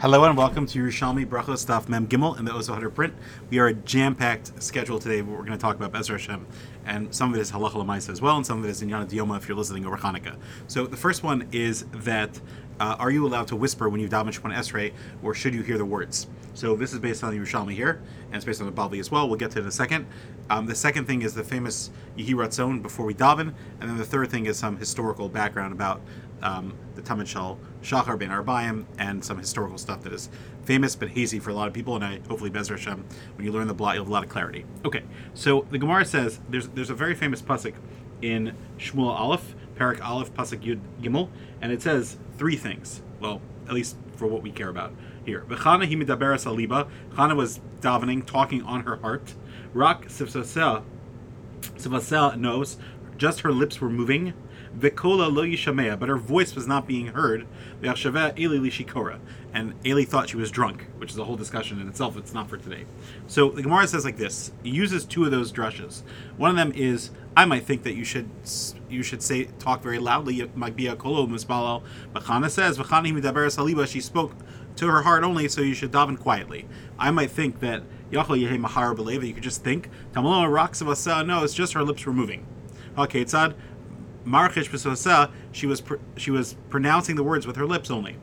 Hello and welcome to Yerushalmi Brachos Daf Mem Gimel in the Ozo Hunter print. We are a jam-packed schedule today. But we're going to talk about Bezra Hashem, and some of it is halacha lemaisa as well, and some of it is in Yana Dioma if you're listening over Hanukkah. So the first one is that uh, are you allowed to whisper when you daven Shemon Esrei, or should you hear the words? So this is based on the Yerushalmi here, and it's based on the Bavli as well. We'll get to it in a second. Um, the second thing is the famous Yehi Ratzon before we daven, and then the third thing is some historical background about um, the Tamid Shal Shachar Ben Arbayim and some historical stuff that is famous but hazy for a lot of people. And I hopefully Bezer Hashem, when you learn the blot, you'll have a lot of clarity. Okay, so the Gemara says there's there's a very famous pasuk in Shmuel Aleph, Parak Aleph, pasuk Yud Gimel, and it says three things. Well, at least for what we care about here. V'chana himidaberas aliba. Chana was davening, talking on her heart. Rak sivasel knows. Just her lips were moving. Vikola lo yishamea, but her voice was not being heard. V'achshaveh eli lishikora, and Eli thought she was drunk, which is a whole discussion in itself. It's not for today. So the Gemara says like this: uses two of those drushes. One of them is I might think that you should you should say talk very loudly. It might be a kolo mispalo. But Chana says v'chani midaber saliba. She spoke to her heart only, so you should daven quietly. I might think that yachol yehe mahar beleva. You could just think tamaloma rocks of asa. No, it's just her lips were moving. Okay, tzad marchish b'sosa. She was pr- she was pronouncing the words with her lips only.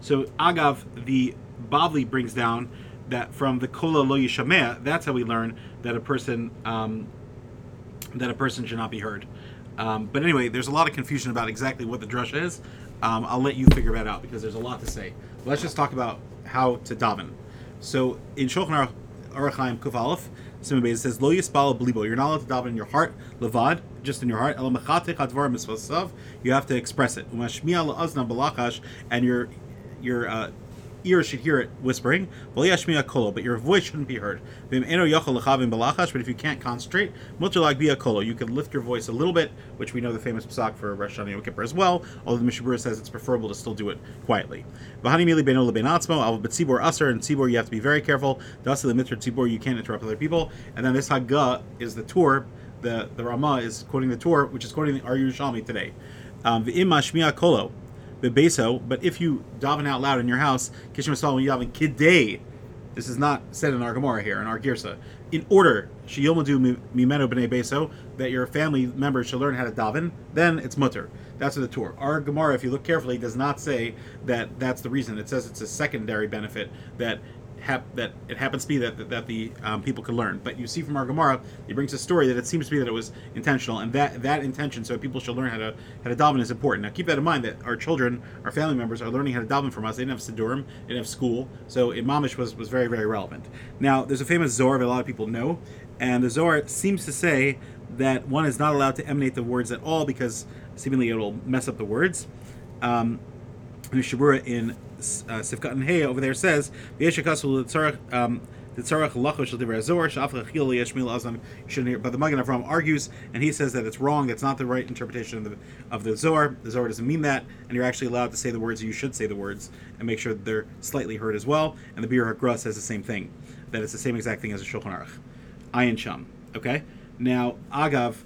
So agav the Bavli brings down that from the kola lo yishameh. That's how we learn that a person um, that a person should not be heard. Um, but anyway, there's a lot of confusion about exactly what the drush is. Um, I'll let you figure that out because there's a lot to say. Let's just talk about how to daven. So in Shulchan Aruch Chaim Kuf Aleph, Simon says, "Lo yispal blibo." You're not allowed to daven in your heart, levad, just in your heart. Elam You have to express it. Umashmiya la'azna balachash, and your your uh, ears should hear it whispering. But your voice shouldn't be heard. But if you can't concentrate, you can lift your voice a little bit, which we know the famous psak for Rosh Hashanah Yom Kippur as well. Although the Mishnah Berurah says it's preferable to still do it quietly. And tzibor you have to be very careful. tzibor you can't interrupt other people. And then this Haggah is the Tur. The the Rama is quoting the Tur, which is quoting the Ar Yerushalmi today. Um, bebeso, but if you daven out loud in your house, kishim when you daven kidei, this is not said in our Gemara here, in our Girsa, in order, sheyomadu mimeno b'nei beso, that your family members should learn how to daven, then it's mutter. That's the Tur. Our Gemara, if you look carefully, does not say that that's the reason. It says it's a secondary benefit that hap- that it happens to be that that, that the um, people could learn. But you see from our Gemara, he brings a story that it seems to be that it was intentional, and that that intention, so people should learn how to how to daven, is important. Now keep that in mind that our children, our family members, are learning how to daven from us. They didn't have sidurim, they didn't have school, so imamish was was very very relevant. Now there's a famous Zohar that a lot of people know, and the Zohar seems to say that one is not allowed to emanate the words at all because seemingly it'll mess up the words. Um, Shabura in uh, Sifkat Hey over there says, um. But the Magen Avraham argues, and he says that it's wrong. That's not the right interpretation of the of the Zohar. The Zohar doesn't mean that, and you're actually allowed to say the words. You should say the words and make sure they're slightly heard as well. And the Biur HaGra says the same thing, that it's the same exact thing as a Shulchan Aruch. Ayin Sham. Okay. Now Agav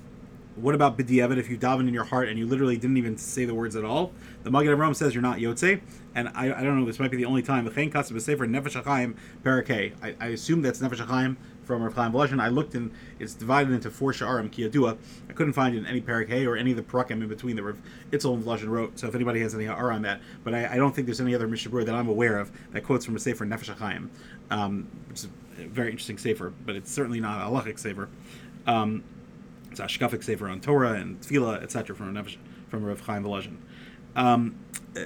what about b'diavad if you daven in your heart and you literally didn't even say the words at all? The Magen Avraham says you're not yotze, and I, I don't know. This might be the only time. V'chein katzim b'sefer nefesh achayim parakei. I assume that's nefesh achayim from Rav Chaim Volozhin. I looked and it's divided into four sha'arim kiyadua. I couldn't find it in any parakei or any of the parakim in between that Rav Itzel and Volozhin wrote. So if anybody has any ha'ara on that, but I, I, don't think there's any other mishabur that I'm aware of that quotes from a sefer nefesh achayim, um, which is a very interesting sefer, but it's certainly not a halachic sefer. Um, it's Ashkafic Sefer on Torah and Tefillah, etc. from Rav, from Rav Chaim Volozhin. Um,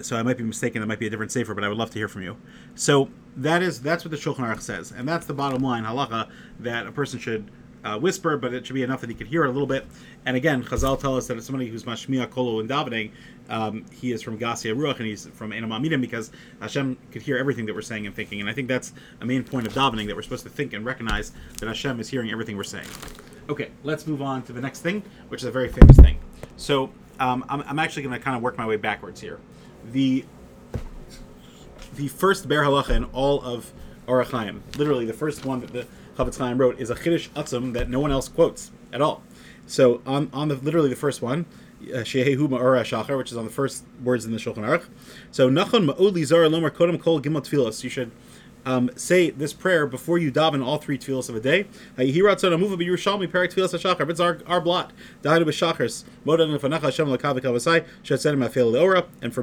so I might be mistaken. That might be a different sefer, but I would love to hear from you. So that is that's what the Shulchan Aruch says, and that's the bottom line halacha that a person should uh, whisper, but it should be enough that he could hear it a little bit. And again, Chazal tell us that it's somebody who's mashmiya kolo and davening. Um, he is from Gassia Ruach and he's from Enam Amidim because Hashem could hear everything that we're saying and thinking. And I think that's a main point of davening that we're supposed to think and recognize that Hashem is hearing everything we're saying. Okay, let's move on to the next thing, which is a very famous thing. So um, I'm, I'm, actually going to kind of work my way backwards here. The the first Biur Halacha in all of Chaim, literally the first one that the Chafetz Chaim wrote, is a Chiddush Atzum that no one else quotes at all. So on, on the literally the first one, Shehehu Ma'ora Shachar, which is on the first words in the Shulchan Aruch. So Nachon Ma'od Lizar Lomar Kodem Kol Gimel. You should um, say this prayer before you daven all three tefillos of a day. It's our blot. And for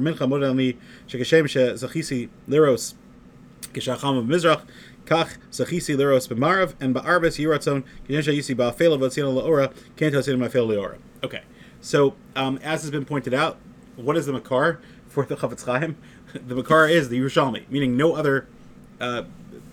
mincha liros mizrach. Kach zachisi liros and yiratzon yisi ba'afel avatzina leora. Can't tzedim afel leora. Okay. So um, as has been pointed out, what is the makar for the Chafetz Chaim? The makar is the Yerushalmi, meaning no other uh,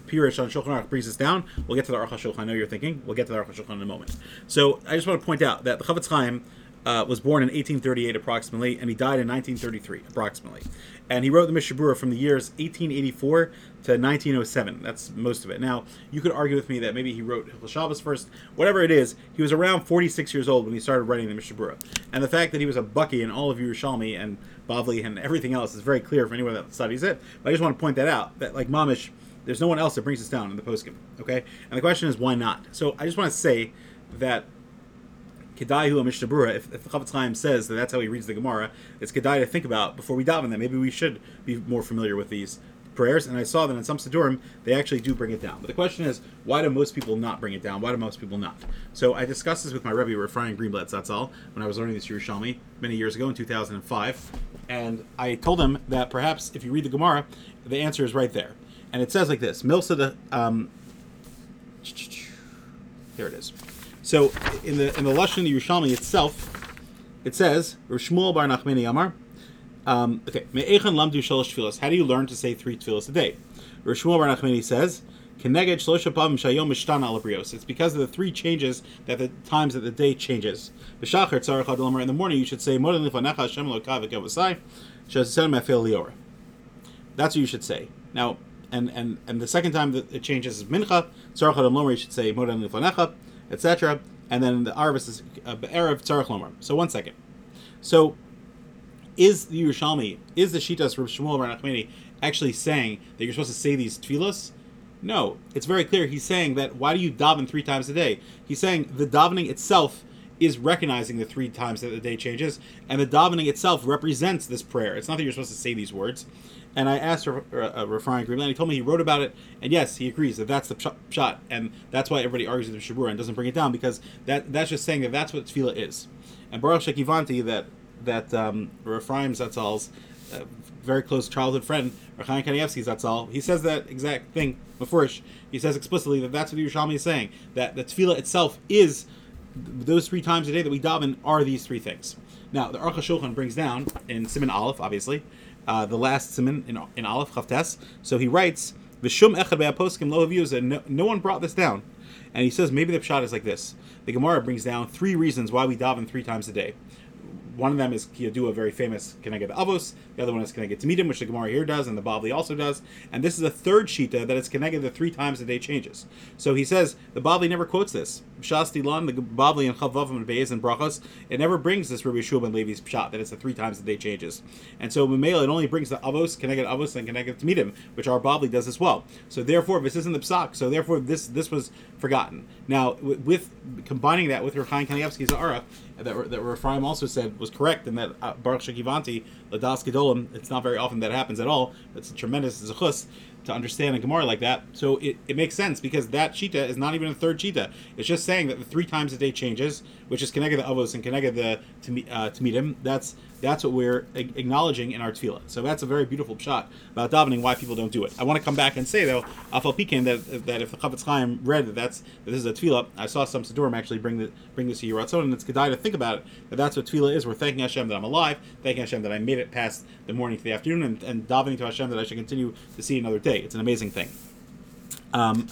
Pirish on Shulchan Aruch brings us down. We'll get to the Aruch HaShulchan. I know you're thinking. We'll get to the Aruch HaShulchan in a moment. So I just want to point out that the Chafetz Chaim uh, was born in 1838 approximately, and he died in 1933 approximately. And he wrote the Mishnah Berurah from the years 1884 to 1907. That's most of it. Now, you could argue with me that maybe he wrote Hilchos Shabbos first. Whatever it is, he was around 46 years old when he started writing the Mishnah Berurah. And the fact that he was a Bucky in all of Yerushalmi and Bavli and everything else is very clear for anyone that studies it. But I just want to point that out, that like Mamish, there's no one else that brings us down in the postgame, Okay? And the question is, why not? So I just want to say that Kedai Mishnah Berurah, if, if the Chafetz Chaim says that that's how he reads the Gemara, it's Kedai to think about before we daven that. Maybe we should be more familiar with these prayers. And I saw that in some Siddurim, they actually do bring it down. But the question is, why do most people not bring it down? Why do most people not? So I discussed this with my Rebbe, Rafraim Greenblatt, that's all, when I was learning this Yerushalmi many years ago in 2005. And I told him that perhaps if you read the Gemara, the answer is right there. And it says like this Milsa the. Um, here it is. So in the in the lashon Yerushalmi itself, it says Rishmuel Bar Nachmani Amar. Um, okay, me'echan lamdu shalosh tefillos. How do you learn to say three tefillos a day? Rishmuel Bar Nachmani says. It's because of the three changes that the times that the day changes. In the morning, you should say. That's what you should say. Now, and and and the second time that it changes is mincha. You should say etc. And then the Arvis is uh, Erev Tzarech Lomar. So one second. So is the Yerushalmi, is the Shitas Rav Shmuel Bar Nachmani actually saying that you're supposed to say these tefillos? No, it's very clear. He's saying that why do you daven three times a day? He's saying the davening itself is recognizing the three times that the day changes, and the davening itself represents this prayer. It's not that you're supposed to say these words. And I asked uh, uh, Rafraim Greenblatt, he told me he wrote about it, and yes, he agrees that that's the shot, and that's why everybody argues with Shabura and doesn't bring it down because that that's just saying that that's what tefillah is. And Baruch Shekivanti, that that um, Rafraim Zatzal's uh, very close childhood friend, Rechaim Kanievsky Zatzal, he says that exact thing before He says explicitly that that's what the Yerushalmi is saying, that the tefillah itself is those three times a day that we daven are these three things. Now, the Aruch HaShulchan brings down in Simon Aleph, obviously, uh, the last simon in, in Aleph Chavtes. So he writes, "V'shum echad be'aposkim lo and no, no one brought this down." And he says maybe the pshat is like this. The Gemara brings down three reasons why we daven three times a day one of them is Kiyadua, very famous Keneged the Avos. The other one is Keneged to meet him, which the Gemara here does, and the Bavli also does. And this is a third Shita that is connected the three times a day changes. So he says, the Bavli never quotes this. Shasti Lan, the Bavli and Chavavim and Beis and Brachos, it never brings this Rabbi Shub and Levi's Pshat, that it's the three times a day changes. And so Mimela, it only brings the Avos, Keneged Avos, and Keneged to meet him, which our Bavli does as well. So therefore, this isn't the Psak, so therefore this this was forgotten. Now, with, combining that with Rechaim Kanievsky's Za'ara, that, that Rafraim also said was correct, and that uh, Baruch Shekivanti, Ladas Gedolim, it's not very often that happens at all. It's a tremendous zechus to understand a Gemara like that. So it, it makes sense because that Shita is not even a third Shita. It's just saying that the three times a day changes, which is connected to Avos and connected the to, uh, to meet him. That's that's what we're acknowledging in our tefillah. So that's a very beautiful shot about davening. Why people don't do it. I want to come back and say though, Afal Pikin that that if the Chafetz Chaim read that that's that this is a tefillah, I saw some Siddurim actually bring the bring this to Yiratzon, and it's Kedai to think about it. That that's what tefillah is. We're thanking Hashem that I'm alive, thanking Hashem that I made it past the morning to the afternoon, and, and davening to Hashem that I should continue to see another day. It's an amazing thing. Um,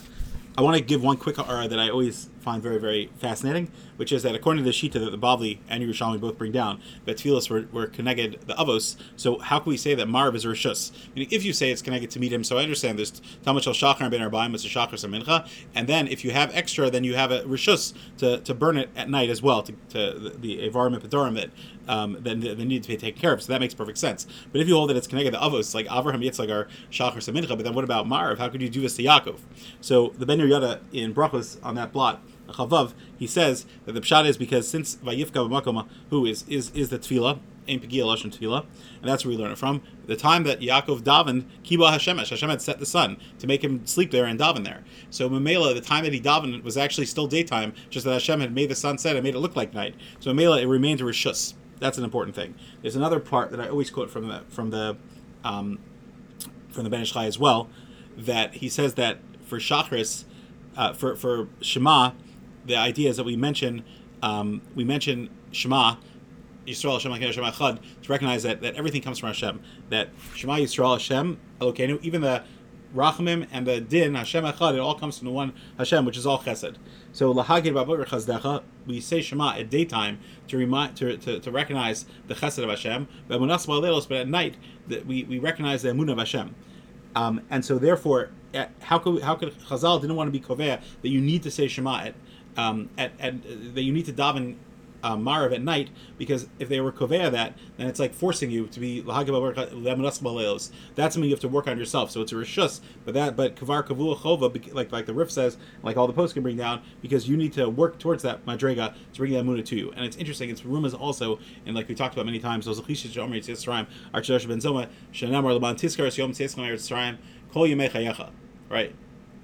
I want to give one quick uh, that I always find very, very fascinating, which is that according to the Shita that the Bavli and Yerushalmi both bring down, that Tfilis were, were connected the Avos. So how can we say that Maariv is a Rishus? Meaning, if you say it's connected to meet him, so I understand there's Tamid Shal Shachar Ben Arbaim, it's a Shachar Mincha, and then if you have extra, then you have a Rishus to, to burn it at night as well, to, to the Evarim and Pedorim that um, then they need to be taken care of. So that makes perfect sense. But if you hold that it's connected to Avos, like Avraham Yitzchak are Shachar Mincha, but then what about Maariv? How could you do this to Yaakov? So the Ben Yehoyada in Brachos on that blot Chavav, he says that the pshat is because since Vayifka Makoma, who is is is the tefillah, Ein Pegia Lashon Tefillah, and that's where we learn it from. The time that Yaakov davened, Kiba Hashemesh, Hashem had set the sun to make him sleep there and daven there. So Mamela, the time that he davened was actually still daytime, just that Hashem had made the sun set and made it look like night. So Mamela, it remained a rishus. That's an important thing. There's another part that I always quote from the from the um, from the Ben Ish as well, that he says that for Shachris, uh, for for Shema, the idea is that we mention um, we mention Shema Yisrael Hashem Hashem Echad to recognize that, that everything comes from Hashem. That Shema Yisrael Hashem Elokeinu, even the Rachamim and the Din Hashem Echad, it all comes from the one Hashem, which is all Chesed. So Lahagid Babur Chazdecha, we say Shema at daytime to remind to, to, to recognize the Chesed of Hashem. But at night that we, we recognize the Emun of Hashem. Um, and so therefore, how could how could Chazal didn't want to be kovea that you need to say Shema at um, at, at that you need to daven uh, Marav at night because if they were Kovea that, then it's like forcing you to be That's something you have to work on yourself. So it's a Rishus, but that but Kavar Kavua Chova, like like the Rif says, like all the posts can bring down, because you need to work towards that Madrega to bring that Muna to you. And it's interesting, it's Rumas also, and like we talked about many times, those Achisha Jomer Yitzrayim, Archadosh Ben Zoma, Shanamar Tiskar Yom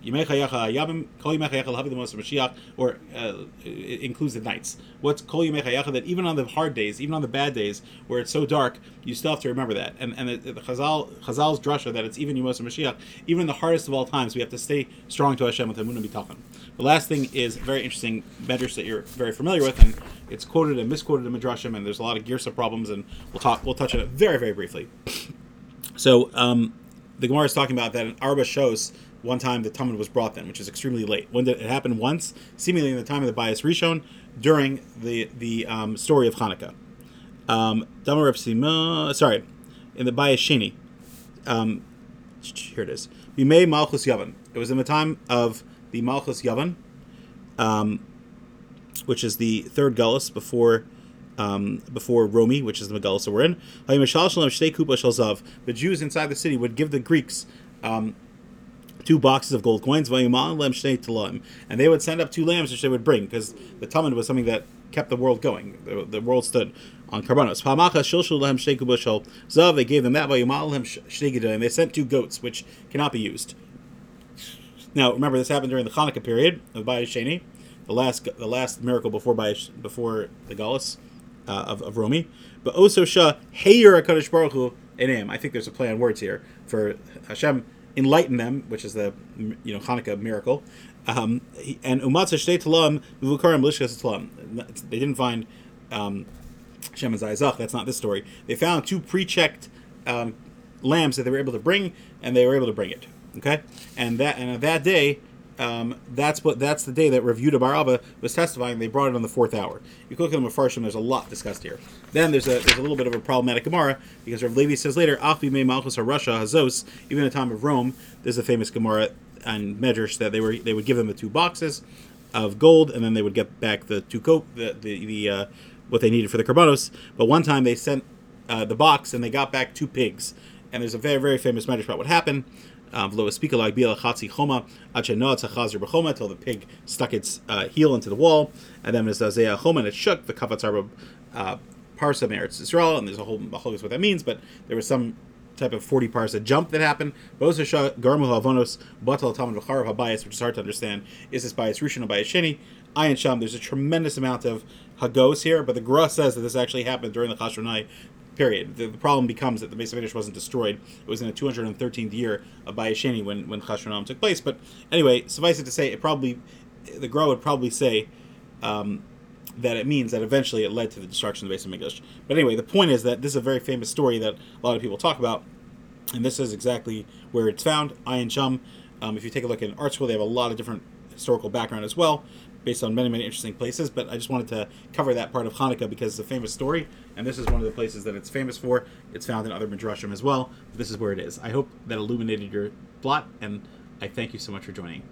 Tzeskan Yitzrayim, Kol Yemei Chayecha. Right? or uh, includes the nights. What's Kol Yimechayacha that even on the hard days, even on the bad days where it's so dark, you still have to remember that. And and the, the Chazal Chazal's drasha that it's even Yemos Mashiach, even in the hardest of all times, we have to stay strong to Hashem with Emunah Bitachon. The last thing is very interesting medrash that you're very familiar with, and it's quoted and misquoted in Midrashim, and there's a lot of Girsa problems, and we'll talk we'll touch on it very very briefly. So um, the Gemara is talking about that in Arba shows one time the Tamid was brought then, which is extremely late. When did it happen? Once, seemingly in the time of the Bias Rishon, during the the um, story of Hanukkah. Um, sorry, in the Bias Sheni. Um, here it is. Bimei Malchus Yavan. It was in the time of the Malchus Yavan, um, which is the third Gullus before um, before Romi, which is the Megillus that we're in. The Jews inside the city would give the Greeks um, two boxes of gold coins, and they would send up two lambs which they would bring because the Tamid was something that kept the world going. The, the world stood on karbanos. They gave them that, and they sent two goats which cannot be used. Now, remember, this happened during the Hanukkah period of Bayis Sheni, the last the last miracle before Bayis, before the Galus uh, of, of Romi. But also Shah, Heyer HaKadosh Baruch Hu, I think there's a play on words here for Hashem enlighten them, which is the you know Hanukkah miracle. Um, and umatza shtei talam vivukarim lishkas talam. They didn't find um, Shem and Zayzach. That's not this story. They found two pre-checked um, lambs that they were able to bring, and they were able to bring it. Okay, and that and that day um, that's what that's the day that Reviewed Bar Abba was testifying. They brought it on the fourth hour. You look at the Mefarshim, there's a lot discussed here. Then there's a there's a little bit of a problematic Gemara because Rav Levi says later, Achbi me Malchus Russia Hazos, even in the time of Rome, there's a famous Gemara and Medrash that they were they would give them the two boxes of gold and then they would get back the two coat the the, the uh, what they needed for the carbonos. But one time they sent uh, the box and they got back two pigs. And there's a very very famous Medrash about what happened. Um, until the pig stuck its uh, heel into the wall, and then Isaiah choma and it shook the kavatz arba uh, parsa meretz Israel, and there's a whole machlokes what that means, but there was some type of 40 parsa jump that happened. Which is hard to understand. Is this bias Rishon or bias Sheni? Ayin Sham, there's a tremendous amount of Hagos here, but the Gra says that this actually happened during the Chashmonai period. The, the, problem becomes that the base of English wasn't destroyed. It was in the 213th year of Bayesheni when when Chashmonam took place. But anyway, suffice it to say, it probably the Gra would probably say um, that it means that eventually it led to the destruction of the base of English. But anyway, the point is that this is a very famous story that a lot of people talk about, and this is exactly where it's found. Ayin Chum. Um, if you take a look at ArtScroll, they have a lot of different historical background as well based on many, many interesting places. But I just wanted to cover that part of Hanukkah because it's a famous story, and this is one of the places that it's famous for. It's found in other midrashim as well. This is where it is. I hope that illuminated your plot, and I thank you so much for joining.